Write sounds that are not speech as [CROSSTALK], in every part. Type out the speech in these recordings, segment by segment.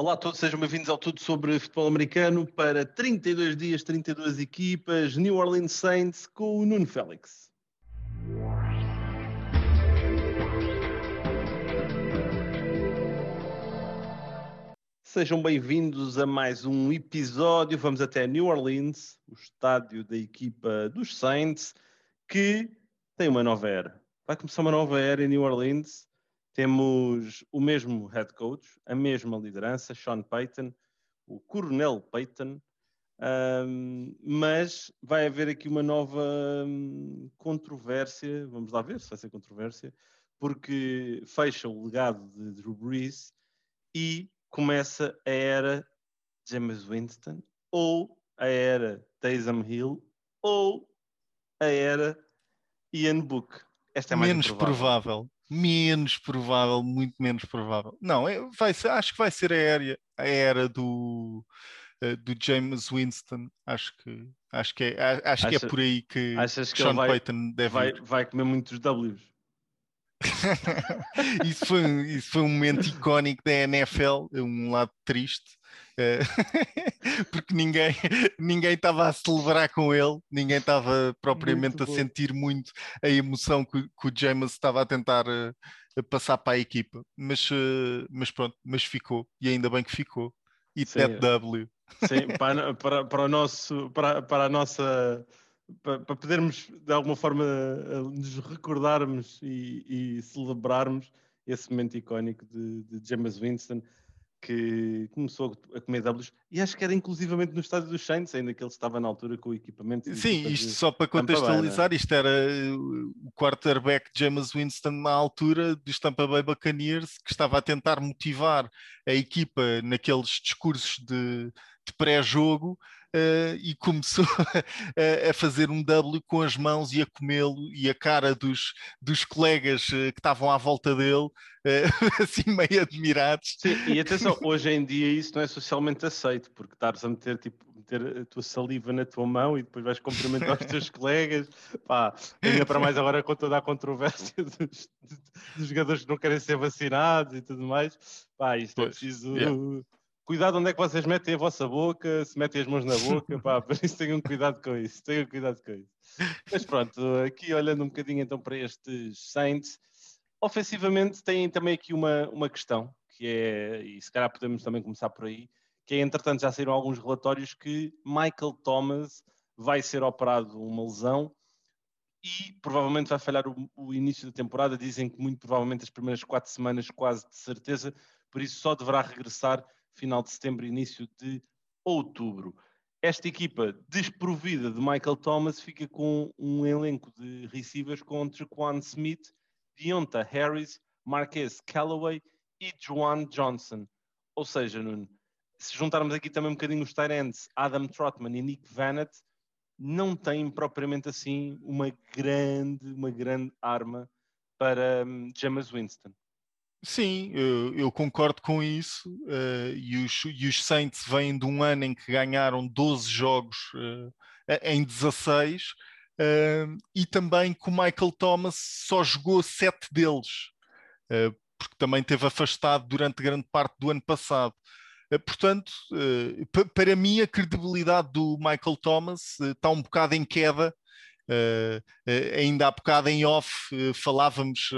Olá a todos, sejam bem-vindos ao Tudo sobre Futebol Americano para 32 dias, 32 equipas, New Orleans Saints com o Nuno Félix. Sejam bem-vindos a mais um episódio. Vamos até New Orleans, o estádio da equipa dos Saints, que tem uma nova era. Vai começar uma nova era em New Orleans temos o mesmo head coach, a mesma liderança, Sean Payton, o Coronel Payton, um, mas vai haver aqui uma nova um, controvérsia, vamos lá ver se vai ser controvérsia, porque fecha o legado de Drew Brees e começa a era James Winston, ou a era Taysom Hill, ou a era Ian Book. Esta é mais Menos provável menos provável, muito menos provável. Não, é, vai ser, acho que vai ser a era, a era do, uh, do James Winston. Acho que, acho que, é, acho Acha, que é por aí que, achas que Sean vai, Payton deve vai, vai comer muitos Ws. [LAUGHS] isso, foi, isso foi um momento icónico da NFL, um lado triste, [LAUGHS] porque ninguém ninguém estava a celebrar com ele, ninguém estava propriamente a sentir muito a emoção que, que o James estava a tentar uh, passar para a equipa, mas, uh, mas pronto, mas ficou, e ainda bem que ficou. E Sim, W. Sim, [LAUGHS] para, para, para, o nosso, para, para a nossa para, para podermos de alguma forma nos recordarmos e, e celebrarmos esse momento icónico de, de James Winston que começou a comer Ws e acho que era inclusivamente no estádio dos Saints, ainda que ele estava na altura com o equipamento. Sim, isto só para contextualizar, isto era o quarterback James Winston na altura dos Tampa Bay Buccaneers, que estava a tentar motivar a equipa naqueles discursos de, de pré-jogo uh, e começou [LAUGHS] a, a, fazer um W com as mãos e a comê-lo e a cara dos, dos colegas uh, que estavam à volta dele, uh, [LAUGHS] assim meio admirados. Sim, e [LAUGHS] atenção, hoje em dia isso não é socialmente aceito, porque estares a meter tipo meter a tua saliva na tua mão e depois vais cumprimentar os teus colegas. Pá, ainda para mais agora com toda a controvérsia dos, dos, jogadores que não querem ser vacinados e tudo mais. Pá, isto é pois, é preciso. Yeah cuidado onde é que vocês metem a vossa boca, se metem as mãos na boca, pá, [LAUGHS] por isso tenham cuidado com isso, tenham cuidado com isso. Mas pronto, aqui olhando um bocadinho então para estes Saints, ofensivamente têm também aqui uma, uma questão, que é, e se calhar podemos também começar por aí, que é, entretanto já saíram alguns relatórios que Michael Thomas vai ser operado uma lesão e provavelmente vai falhar o, o, início da temporada. Dizem que muito provavelmente as primeiras quatro semanas, quase de certeza, por isso só deverá regressar final de setembro, início de outubro. Esta equipa desprovida de Michael Thomas fica com um elenco de receivers com Trequan Smith, Deonta Harris, Marquez Callaway e Juan Johnson. Ou seja, Nuno, se juntarmos aqui também um bocadinho os Tyrants, Adam Trotman e Nick Vanett, não têm propriamente assim uma grande, uma grande arma para um, James Winston. Sim, eu, eu, concordo com isso. Uh, e, os, e, os, Saints vêm de um ano em que ganharam 12 jogos uh, em 16, uh, eh, e também que o Michael Thomas só jogou 7 deles, porque também esteve afastado durante grande parte do ano passado. portanto, para mim, a credibilidade do Michael Thomas está um bocado em queda Uh, ainda há bocado em off uh, falávamos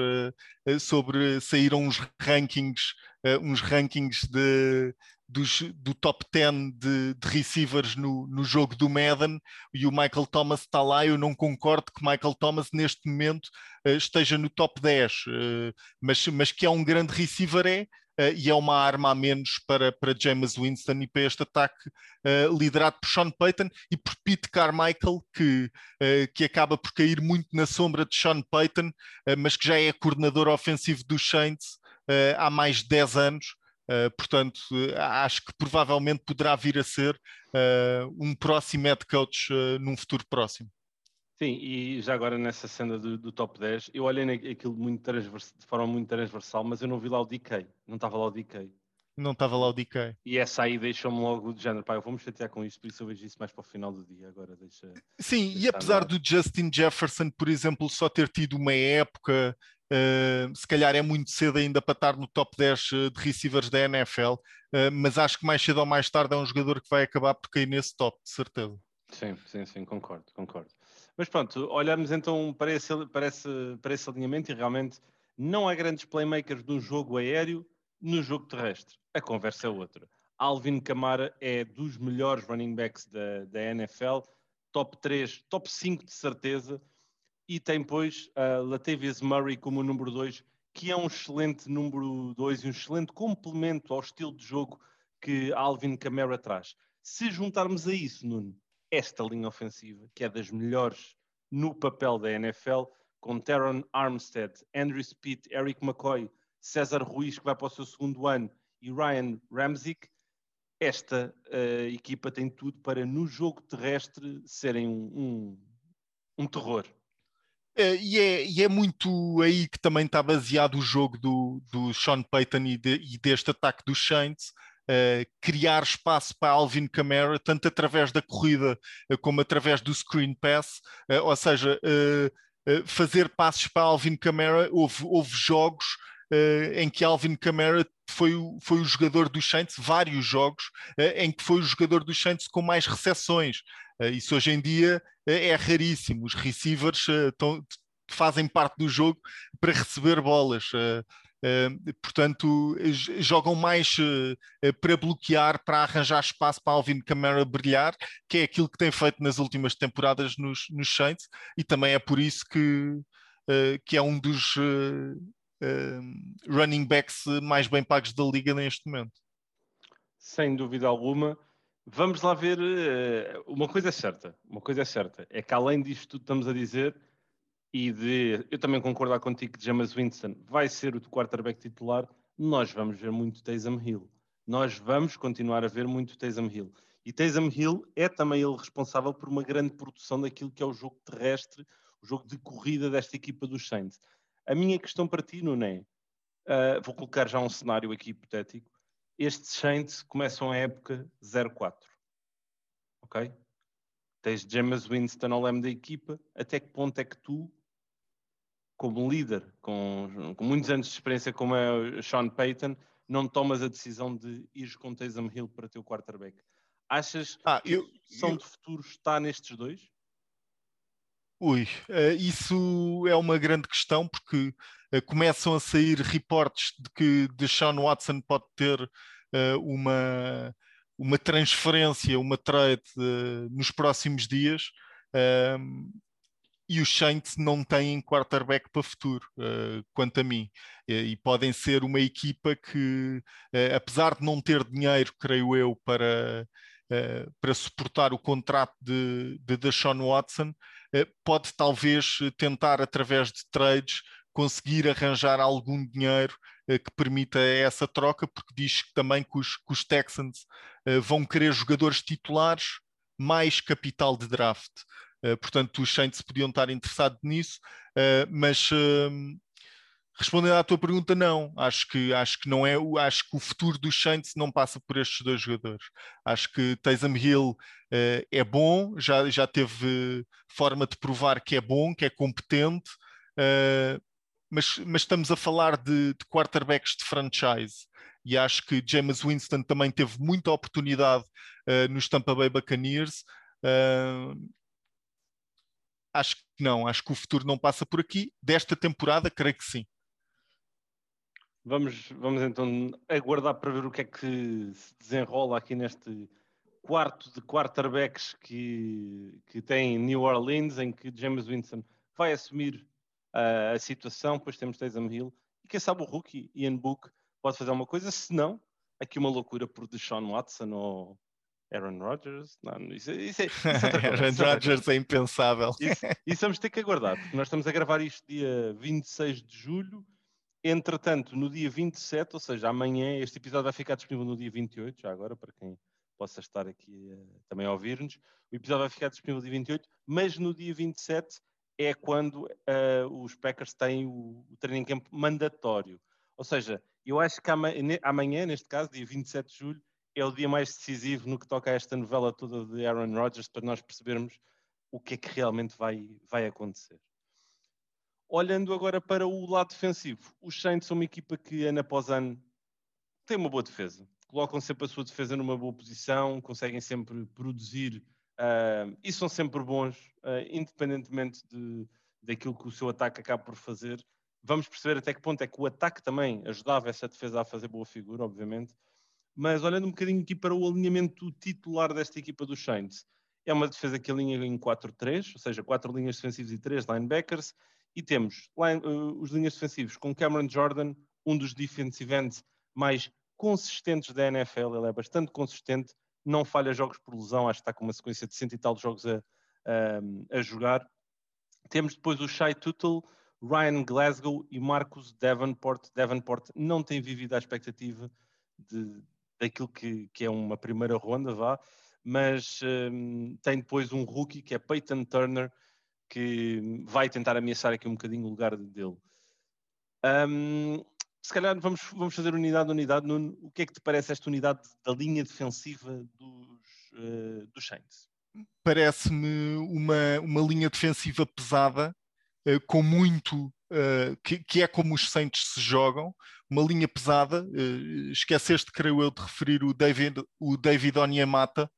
sobre saíram uns rankings, uns rankings de, dos, do top 10 de, de receivers no, no, jogo do Madden e o Michael Thomas está lá. Eu não concordo que Michael Thomas neste momento esteja no top 10, mas, mas que é um grande receiver é. Uh, e é uma arma a menos para, para James Winston e para este ataque uh, liderado por Sean Payton e por Pete Carmichael, que, uh, que acaba por cair muito na sombra de Sean Payton, mas que já é coordenador ofensivo dos Saints há mais de 10 anos. portanto, acho que provavelmente poderá vir a ser um próximo head coach num futuro próximo. Sim, e já agora nessa cena do, do top 10, eu olhei naquilo muito de forma muito transversal, mas eu não vi lá o DK, não estava lá o DK. Não estava lá o DK. E essa aí deixou-me logo de género, pá, eu vou-me chatear com isto, por isso eu vejo isso mais para o final do dia. Agora deixa. Sim, deixa e apesar do Justin Jefferson, por exemplo, só ter tido uma época, uh, se calhar é muito cedo ainda para estar no top 10 eh, de receivers da NFL, uh, eh, mas acho que mais cedo ou mais tarde é um jogador que vai acabar por cair nesse top, de certeza. Sim, sim, sim, concordo, concordo. Mas pronto, olhamos então para esse, para esse, para esse alinhamento e realmente não há grandes playmakers no jogo aéreo, no jogo terrestre. A conversa é outra. Alvin Kamara é dos melhores running backs da, da NFL, top 3, top 5 de certeza, e tem depois uh, Latavius Murray como número 2, que é um excelente número 2 e um excelente complemento ao estilo de jogo que Alvin Kamara traz. Se juntarmos a isso, Nuno, esta linha ofensiva, que é das melhores no papel da NFL, com Teron Armstead, Andrew Speed, Eric McCoy, César Ruiz, que vai para o seu segundo ano, e Ryan Ramzik, esta uh, equipa tem tudo para, no jogo terrestre, serem um, um, um terror. É, e, é, e, é, muito aí que também está baseado o jogo do, do Sean Payton e, de, e deste ataque dos Saints, Uh, criar espaço para Alvin Kamara, tanto através da corrida uh, como através do screen pass, uh, ou seja, fazer passos para Alvin Kamara. Houve, houve jogos em que Alvin Kamara foi, foi o jogador dos Saints, vários jogos em que foi o jogador dos Saints com mais recepções. isso hoje em dia é raríssimo. Os receivers tão, fazem parte do jogo para receber bolas. Portanto, jogam mais uh, para bloquear, para arranjar espaço para Alvin Kamara brilhar, que é aquilo que tem feito nas últimas temporadas nos, nos Saints, e também é por isso que, uh, que é um dos running backs mais bem pagos da liga neste momento. Sem dúvida alguma. Vamos lá ver. uma coisa é certa, uma coisa é certa, é que além disto tudo estamos a dizer, e de. Eu também concordar contigo que James Winston vai ser o quarterback titular. Nós vamos ver muito Taysom Hill. Nós vamos continuar a ver muito Taysom Hill. E Taysom Hill é também ele responsável por uma grande produção daquilo que é o jogo terrestre, o jogo de corrida desta equipa dos Saints. A minha questão para ti, Nuno, é, uh, vou colocar já um cenário aqui hipotético. Estes Saints começam a época 0-4. Ok? Tens James Winston ao leme da equipa. Até que ponto é que tu como líder, com, com muitos anos de experiência como é o Sean Payton, não tomas a decisão de ir com Taysom Hill para teu quarterback. Achas ah, que eu, a solução eu... de futuro está nestes dois? Ui, uh, isso é uma grande questão porque uh, começam a sair reportes de que de Sean Watson pode ter uh, uma, uma transferência, uma trade nos próximos dias. E os Saints não têm quarterback para futuro, uh, quanto a mim. E, podem ser uma equipa que, uh, apesar de não ter dinheiro, creio eu, para, uh, para suportar o contrato de, de Deshaun Watson, pode talvez tentar, através de trades, conseguir arranjar algum dinheiro que permita essa troca, porque diz também que os, que os Texans vão querer jogadores titulares mais capital de draft. Uh, portanto, os Saints podiam estar interessados nisso, uh, mas uh, respondendo à tua pergunta, não. Acho que, acho que não é. Acho que o futuro dos Saints não passa por estes dois jogadores. Acho que Taysom Hill é bom, já, já teve forma de provar que é bom, que é competente. mas, mas estamos a falar de, de quarterbacks de franchise e acho que James Winston também teve muita oportunidade uh, nos Tampa Bay Buccaneers. Uh, Acho que não, acho que o futuro não passa por aqui. Desta temporada, creio que sim. Vamos, vamos então aguardar para ver o que é que se desenrola aqui neste quarto de quarterbacks que, que tem New Orleans, em que James Winston vai assumir uh, a situação, depois temos Taysom Hill, e quem sabe o rookie Ian Book pode fazer uma coisa, se não, aqui uma loucura por Deshaun Watson ou, Aaron Rodgers? Não, isso, isso, é, isso é [LAUGHS] Aaron Rodgers é impensável. Isso, isso, vamos ter que aguardar, porque nós estamos a gravar isto dia 26 de julho. Entretanto, no dia 27, ou seja, amanhã, este episódio vai ficar disponível no dia 28, já agora, para quem possa estar aqui uh, também a ouvir-nos. O episódio vai ficar disponível no dia 28, mas no dia 27 é quando uh, os Packers têm o, o training camp mandatório. Ou seja, Eu acho que amanhã, neste caso, dia 27 de julho, é o dia mais decisivo no que toca a esta novela toda de Aaron Rodgers para nós percebermos o que é que realmente vai, vai acontecer. Olhando agora para o lado defensivo, os Saints são uma equipa que ano após ano tem uma boa defesa. Colocam sempre a sua defesa numa boa posição, conseguem sempre produzir uh, e são sempre bons, uh, independentemente de, daquilo que o seu ataque acaba por fazer. Vamos perceber até que ponto é que o ataque também ajudava essa defesa a fazer boa figura, obviamente. Mas olhando um bocadinho aqui para o alinhamento titular desta equipa dos Saints, é uma defesa que alinha em 4-3, ou seja, quatro linhas defensivas e três linebackers, e temos line, uh, os linhas defensivos com Cameron Jordan, um dos defensive ends mais consistentes da NFL, ele é bastante consistente, não falha jogos por lesão, acho que está com uma sequência de cento e tal jogos a, a, a jogar. Temos depois o Shai Tuttle, Ryan Glasgow e Marcos Davenport. Davenport não tem vivido à expectativa de, daquilo que, que, é uma primeira ronda, vá, mas um, tem depois um rookie que é Peyton Turner, que vai tentar ameaçar aqui um bocadinho o lugar dele. Um, se calhar vamos, vamos fazer unidade a unidade. Nuno, o que é que te parece esta unidade da linha defensiva dos, uh, dos Saints? Parece-me uma, uma linha defensiva pesada, uh, com muito, uh, que, que, é como os Saints se jogam, uma linha pesada. esqueceste, creio eu, de referir o David, o David Onyemata,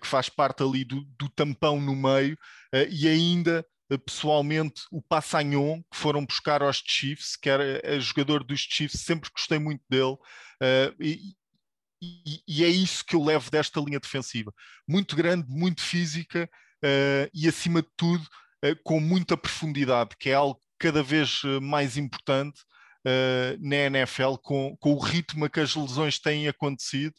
que faz parte ali do, do tampão no meio, e ainda eh, pessoalmente o Passagnon, que foram buscar aos Chiefs, que era jogador dos Chiefs, sempre gostei muito dele, uh, e, e, e, é isso que eu levo desta linha defensiva. Muito grande, muito física uh, e, acima de tudo, uh, com muita profundidade, que é algo cada vez mais importante na NFL, com, com o ritmo que as lesões têm acontecido.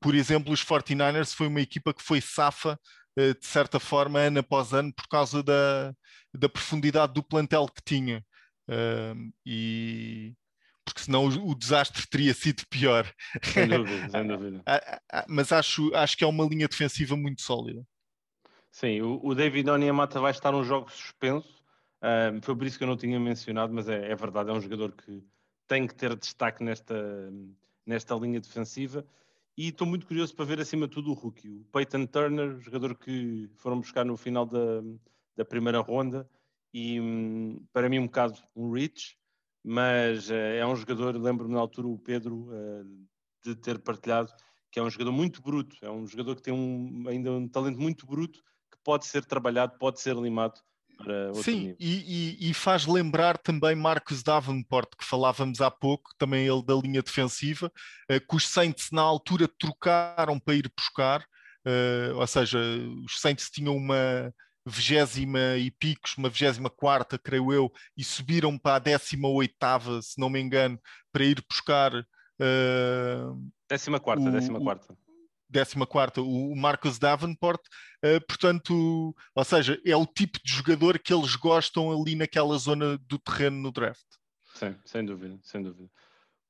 por exemplo, os 49ers foi uma equipa que foi safa eh, de certa forma, ano após ano, por causa da, da profundidade do plantel que tinha. Uh, e porque senão o, o, desastre teria sido pior. Sem [LAUGHS] dúvida, sem dúvida. Mas acho, acho que é uma linha defensiva muito sólida. Sim, o, o David Onyemata vai estar um jogo suspenso. Uh, foi por isso que eu não tinha mencionado, mas é, é, verdade, é um jogador que tem que ter destaque nesta, nesta linha defensiva. E estou muito curioso para ver acima de tudo o rookie, o Peyton Turner, jogador que foram buscar no final da, da primeira ronda, e hum, para mim um bocado um reach, mas uh, é um jogador, lembro-me na altura o Pedro uh, de ter partilhado, que é um jogador muito bruto, é um jogador que tem um, ainda um talento muito bruto, que pode ser trabalhado, pode ser limado para outro Sim, e, e, e, faz lembrar também Marcos Davenport, que falávamos há pouco, também ele da linha defensiva, uh, que os Saints na altura trocaram para ir buscar, uh, ou seja, os Saints tinham uma vigésima e picos, uma vigésima quarta, creio eu, e subiram para a décima oitava, se não me engano, para ir buscar... Uh, décima quarta, o, décima quarta. 14 o Marcus Davenport, uh, portanto, ou seja, é o tipo de jogador que eles gostam ali naquela zona do terreno no draft. Sim, sem dúvida, sem dúvida.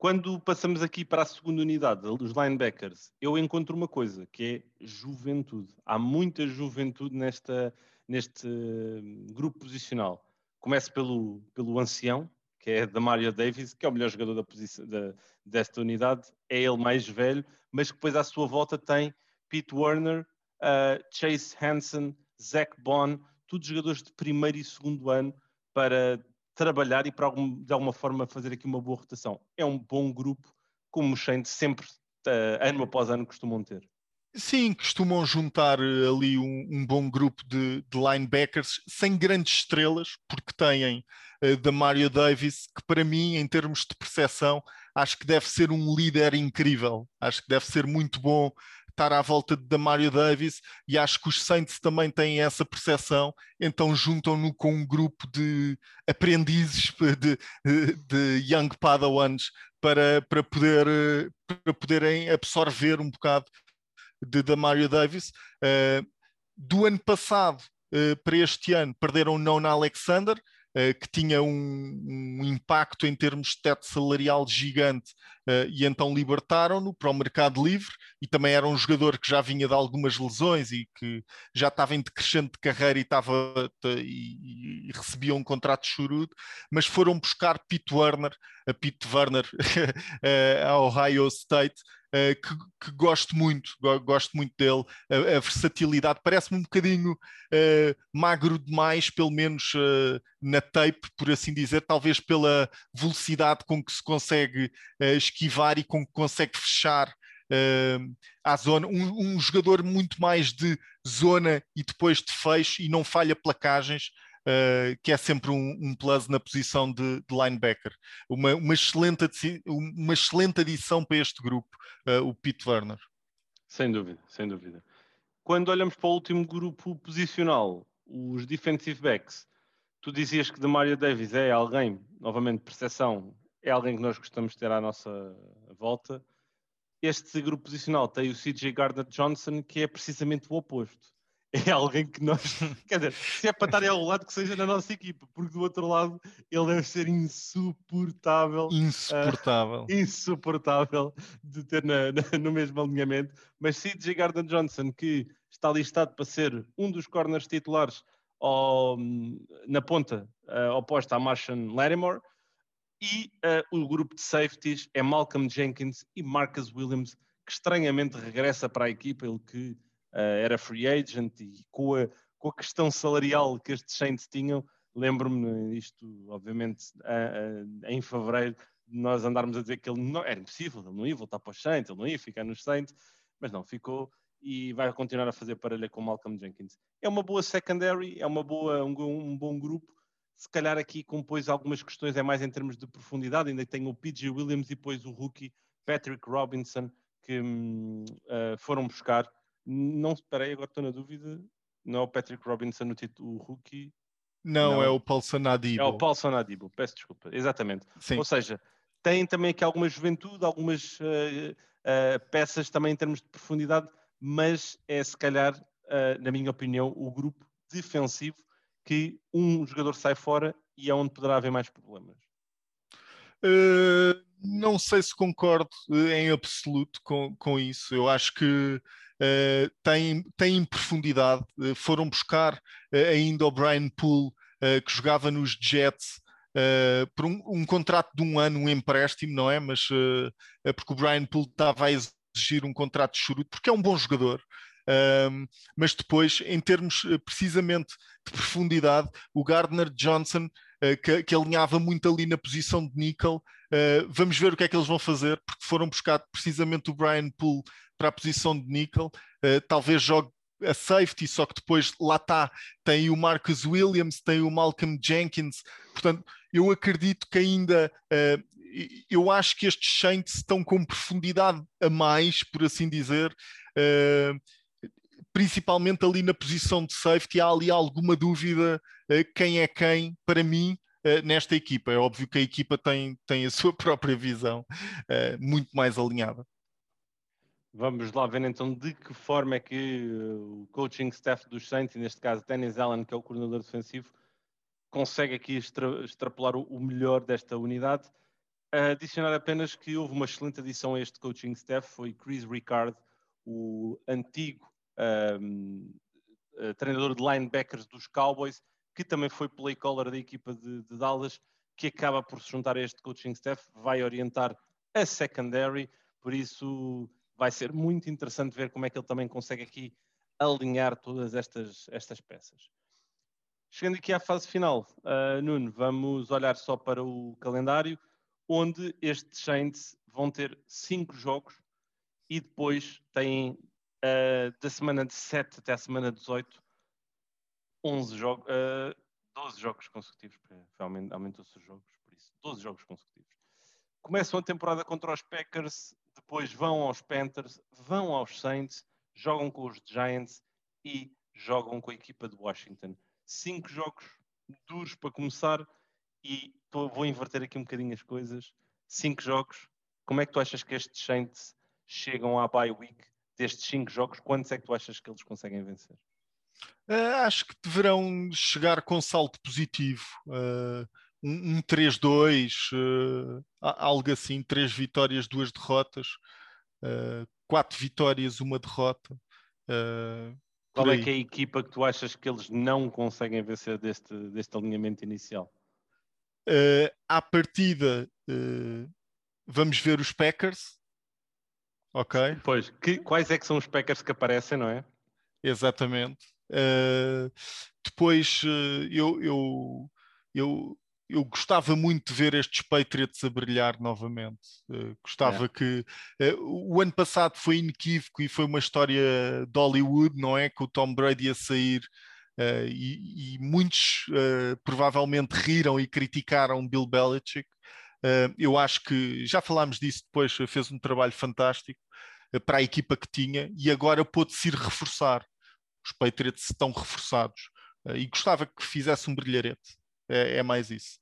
Quando passamos aqui para a segunda unidade, os linebackers, eu encontro uma coisa, que é juventude. Há muita juventude nesta, neste hum, grupo posicional. Começo pelo, pelo ancião, que é da Mario Davis, que é o melhor jogador da posição, da, desta unidade, é ele mais velho, mas que depois à sua volta tem Pete Werner, uh, Chase Hansen, Zach Bond, todos jogadores de primeiro e segundo ano para trabalhar e para algum, de alguma forma fazer aqui uma boa rotação. É um bom grupo, como os Saints sempre, uh, ano após ano, costumam ter. Sim, costumam juntar eh, ali um, um bom grupo de, de, linebackers sem grandes estrelas, porque têm da Mario Davis, que para mim, em termos de percepção, acho que deve ser um líder incrível. Acho que deve ser muito bom estar à volta de Mario Davis e acho que os Saints também têm essa percepção, então juntam-no com um grupo de aprendizes, [LAUGHS] de, de young padawans para, para, poder, eh, para poderem absorver um bocado de Damario Davis. Uh, do ano passado uh, para este ano perderam o Non Alexander, que tinha um, um, impacto em termos de teto salarial gigante uh, e então libertaram-no para o mercado livre e também era um jogador que já vinha de algumas lesões e que já estava em decrescente de carreira e, estava, e, e recebia um contrato churudo, mas foram buscar Pete Werner, a Pete Werner [LAUGHS] a Ohio State, uh, que, que, gosto muito, gosto muito dele, a, a versatilidade, parece-me um bocadinho uh, magro demais, pelo menos uh, na tape, por assim dizer, talvez pela velocidade com que se consegue esquivar e com que consegue fechar uh, à zona, um, um, jogador muito mais de zona e depois de fecho e não falha placagens, uh, que é sempre um, um, plus na posição de, de linebacker. Uma, uma, excelente, uma excelente adição para este grupo, uh, o Pete Werner. Sem dúvida, sem dúvida. Quando olhamos para o último grupo posicional, os defensive backs, tu dizias que Mario Davis é alguém, novamente, percepção, é alguém que nós gostamos de ter à nossa volta. Este grupo posicional tem o CJ Gardner Johnson, que é precisamente o oposto [LAUGHS] é alguém que nós. [LAUGHS] Quer dizer, se é para estar ao lado, que seja na nossa equipa, porque do outro lado ele deve ser insuportável. Insuportável. Uh, [LAUGHS] insuportável de ter na, na, no mesmo alinhamento. Mas CJ Gardner Johnson, que está listado para ser um dos corners titulares ao, na ponta uh, oposta a Martian Lattimore. E uh, o grupo de safeties é Malcolm Jenkins e Marcus Williams, que estranhamente regressa para a equipa, ele que era free agent e com a, com a questão salarial que estes Saints tinham, lembro-me isto, obviamente, uh, uh, em fevereiro, nós andarmos a dizer que ele não, era impossível, ele não ia voltar para os Saints, ele não ia ficar nos Saints, mas não, ficou e vai continuar a fazer parelha com Malcolm Jenkins. É uma boa secondary, é uma boa, um, um bom grupo, se calhar aqui compôs algumas questões, é mais em termos de profundidade, ainda tem o PG Williams e depois o rookie Patrick Robinson, que uh, foram buscar não, aí, agora estou na dúvida. Não é o Patrick Robinson o título rookie? Não, não, é o Paulson Adibo. É o Paulson Adibo, peço desculpa. Exatamente. Sim. Ou seja, tem também aqui alguma juventude, algumas uh, uh, peças também em termos de profundidade, mas é se calhar, uh, na minha opinião, o grupo defensivo que um jogador sai fora e é onde poderá haver mais problemas. Não sei se concordo em absoluto com, com isso. Eu acho que uh, têm, têm profundidade. Uh, foram buscar uh, ainda o Brian Poole, que jogava nos Jets, por um, um, contrato de um ano, um empréstimo, não é? Mas porque o Brian Poole estava a exigir um contrato de churuto, porque é um bom jogador. Mas depois, em termos precisamente de profundidade, o Gardner Johnson, uh, que, que, alinhava muito ali na posição de níquel, uh, vamos ver o que é que eles vão fazer, porque foram buscar precisamente o Brian Poole para a posição de níquel, uh, talvez jogue a safety, só que depois lá está, tem o Marcus Williams, tem o Malcolm Jenkins, portanto, eu acredito que ainda, uh, eu acho que estes Saints estão com profundidade a mais, por assim dizer, uh, principalmente ali na posição de safety, há ali alguma dúvida uh, quem é quem, para mim, nesta equipa. É óbvio que a equipa tem, tem a [LAUGHS] sua própria visão muito mais alinhada. Vamos lá ver então de que forma é que uh, o coaching staff dos Saints, e neste caso Dennis Allen, que é o coordenador defensivo, consegue aqui extra, extrapolar o, melhor desta unidade. Uh, adicionar apenas que houve uma excelente adição a este coaching staff, foi Chris Ricard, o antigo um, uh, treinador de linebackers dos Cowboys, que também foi play caller da equipa de, de Dallas, que acaba por se juntar a este coaching staff, vai orientar a secondary, por isso vai ser muito interessante ver como é que ele também consegue aqui alinhar todas estas, estas peças. Chegando aqui à fase final, uh, Nuno, vamos olhar só para o calendário, onde estes Saints vão ter cinco jogos e depois têm uh, da semana de 7 até a semana 18, 11 jogos, uh, 12 jogos consecutivos, aumentou-se os jogos, por isso, 12 jogos consecutivos. Começam a temporada contra os Packers depois vão aos Panthers, vão aos Saints, jogam com os Giants e jogam com a equipa de Washington. Cinco jogos duros para começar e tô, vou inverter aqui um bocadinho as coisas. Cinco jogos. Como é que tu achas que estes Saints chegam à bye week destes cinco jogos? Quantos é que tu achas que eles conseguem vencer? Uh, acho que deverão chegar com salto positivo. Uh, um, um 3-2, uh, algo assim, três vitórias, duas derrotas, quatro vitórias, uma derrota. Qual é que é a equipa que tu achas que eles não conseguem vencer deste, deste alinhamento inicial? à partida, vamos ver os Packers. Ok. Pois, que, quais é que são os Packers que aparecem, não é? Exatamente. Uh, depois uh, eu, eu, eu, eu gostava muito de ver estes Patriots a brilhar novamente. Uh, gostava é. que o ano passado foi inequívoco e foi uma história de Hollywood, não é? Que o Tom Brady a sair e, e, muitos provavelmente riram e criticaram Bill Belichick. eu acho que já falámos disso depois, fez um trabalho fantástico para a equipa que tinha e agora pôde-se ir reforçar os Patriots estão reforçados uh, e gostava que fizesse um brilharete. É, é mais isso.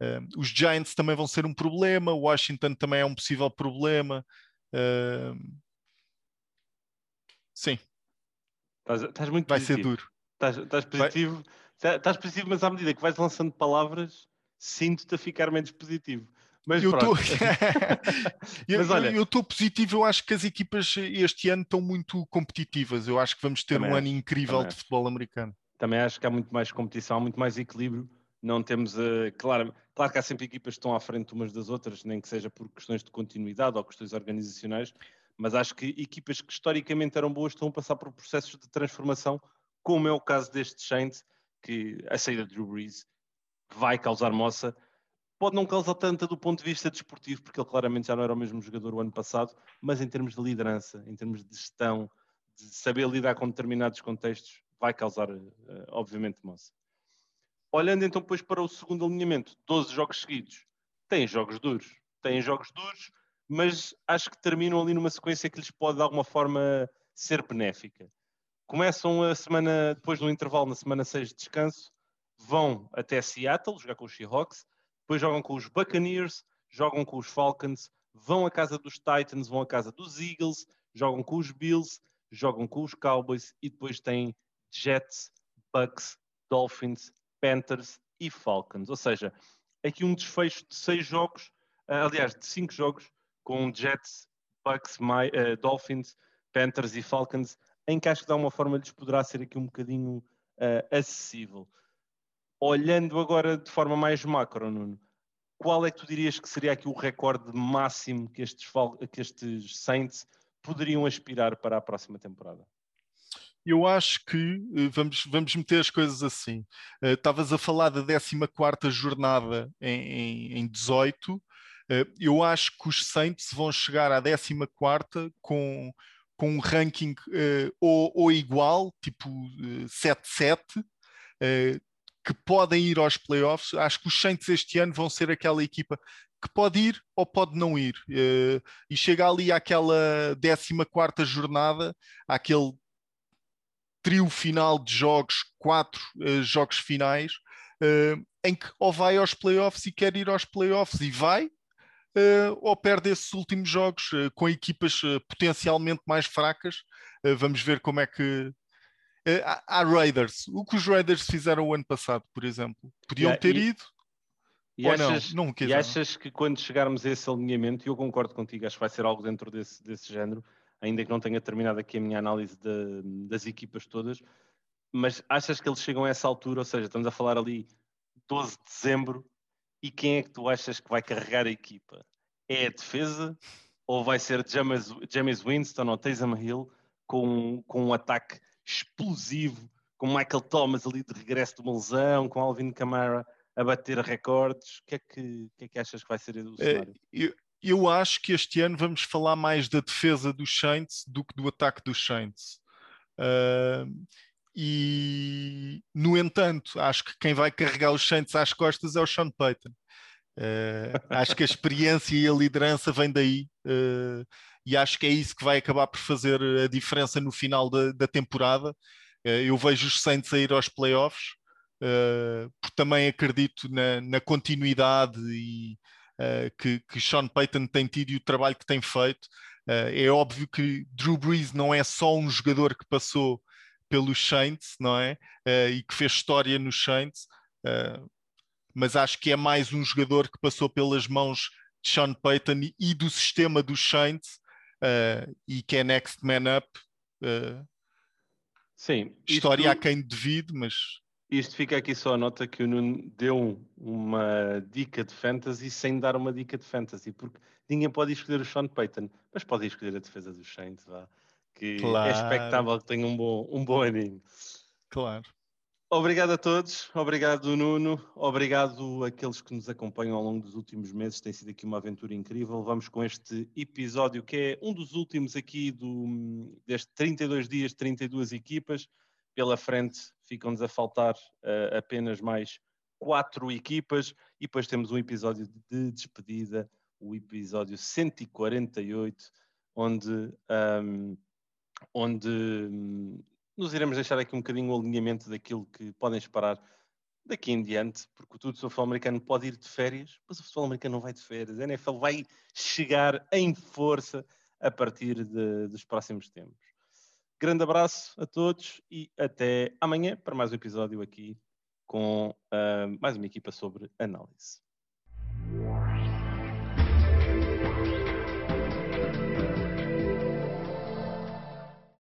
Uh, os Giants também vão ser um problema, o Washington também é um possível problema. Uh, sim. Estás, estás muito Vai positivo. ser duro. Estás, estás positivo. Vai... Estás positivo, mas à medida que vais lançando palavras, sinto-te a ficar menos positivo. Mas eu estou eu estou positivo, eu acho que as equipas este ano estão muito competitivas. Eu acho que vamos ter também um acho, ano incrível de futebol americano. Também acho que há muito mais competição, há muito mais equilíbrio. Não temos, uh, claro, claro que há sempre equipas que estão à frente umas das outras, nem que seja por questões de continuidade ou questões organizacionais, mas acho que equipas que historicamente eram boas estão a passar por processos de transformação, como é o caso deste Saints, que a saída de Drew Brees vai causar moça pode não causar tanta do ponto de vista desportivo, porque ele claramente já não era o mesmo jogador o ano passado, mas em termos de liderança, em termos de gestão, de saber lidar com determinados contextos, vai causar, uh, obviamente, moça. Olhando então depois para o segundo alinhamento, 12 jogos seguidos, tem jogos duros, tem jogos duros, mas acho que terminam ali numa sequência que lhes pode de alguma forma ser benéfica. Começam a semana, depois do intervalo, na semana 6 de descanso, vão até Seattle, jogar com os Seahawks, depois jogam com os Buccaneers, jogam com os Falcons, vão à casa dos Titans, vão à casa dos Eagles, jogam com os Bills, jogam com os Cowboys e depois têm Jets, Bucks, Dolphins, Panthers e Falcons. Ou seja, aqui um desfecho de seis jogos, eh, aliás, de cinco jogos, com Jets, Bucks, My, uh, Dolphins, Panthers e Falcons, em que acho que de alguma forma lhes poderá ser aqui um bocadinho uh, acessível. Olhando agora de forma mais macro, Nuno, qual é que tu dirias que seria aqui o recorde máximo que estes, que estes Saints poderiam aspirar para a próxima temporada? Eu acho que eh, vamos, vamos meter as coisas assim. Uh, estavas a falar da 14 jornada em, em, em 18. Uh, eh, eu acho que os Saints vão chegar à 14 com, com um ranking uh, ou, ou, igual, tipo 7-7, que podem ir aos playoffs. Acho que os Saints este ano vão ser aquela equipa que pode ir ou pode não ir. Uh, e chega ali àquela 14 jornada, àquele trio final de jogos, quatro uh, jogos finais, uh, em que ou vai aos playoffs e quer ir aos playoffs e vai, ou perde esses últimos jogos com equipas potencialmente mais fracas. vamos ver como é que eh, há Raiders. O que os Raiders fizeram o ano passado, por exemplo, podiam yeah, ter e, ido. E, achas, não? Não e achas que quando chegarmos a esse alinhamento, e eu concordo contigo, acho que vai ser algo dentro desse, desse género, ainda que não tenha terminado aqui a minha análise de, das equipas todas, mas achas que eles chegam a essa altura, ou seja, estamos a falar ali 12 de dezembro, e quem é que tu achas que vai carregar a equipa? É a defesa ou vai ser James, James Winston ou Taysom Hill com, com um ataque explosivo, com Michael Thomas ali de regresso de uma lesão, com Alvin Kamara a bater recordes. O que é que, que, é que achas que vai ser o é, cenário? eu, eu, acho que este ano vamos falar mais da defesa dos Saints do que do ataque dos Saints. Uh, e, no entanto, acho que quem vai carregar os Saints às costas é o Sean Payton. Uh, acho que a experiência e a liderança vêm daí. Uh, e acho que é isso que vai acabar por fazer a diferença no final da, da temporada. Uh, eu vejo os Saints a ir aos playoffs, porque também acredito na, na continuidade e, que, que Sean Payton tem tido e o trabalho que tem feito. é óbvio que Drew Brees não é só um jogador que passou pelos Saints, não é? E que fez história nos Saints. Mas acho que é mais um jogador que passou pelas mãos de Sean Payton e, do sistema dos Saints e que é next man up. Sim. História isto, a quem devido, mas. Isto fica aqui só a nota que o Nuno deu uma dica de fantasy sem dar uma dica de fantasy, porque ninguém pode escolher o Sean Payton, mas pode escolher a defesa dos Saints, vá que é claro. é expectável que tenha um bom, um bom aninho. Claro. Obrigado a todos, obrigado Nuno, obrigado àqueles que nos acompanham ao longo dos últimos meses, tem sido aqui uma aventura incrível. Vamos com este episódio que é um dos últimos aqui do, deste 32 dias, 32 equipas. Pela frente ficam-nos a faltar uh, apenas mais quatro equipas e depois temos um episódio de despedida, o episódio 148, onde um, onde hum, nos iremos deixar aqui um bocadinho o alinhamento daquilo que podem esperar daqui em diante, porque tudo sobre o futebol americano pode ir de férias, mas o futebol americano não vai de férias. A NFL vai chegar em força a partir de, dos próximos tempos. Grande abraço a todos e até amanhã para mais um episódio aqui com uh, mais uma equipa sobre análise.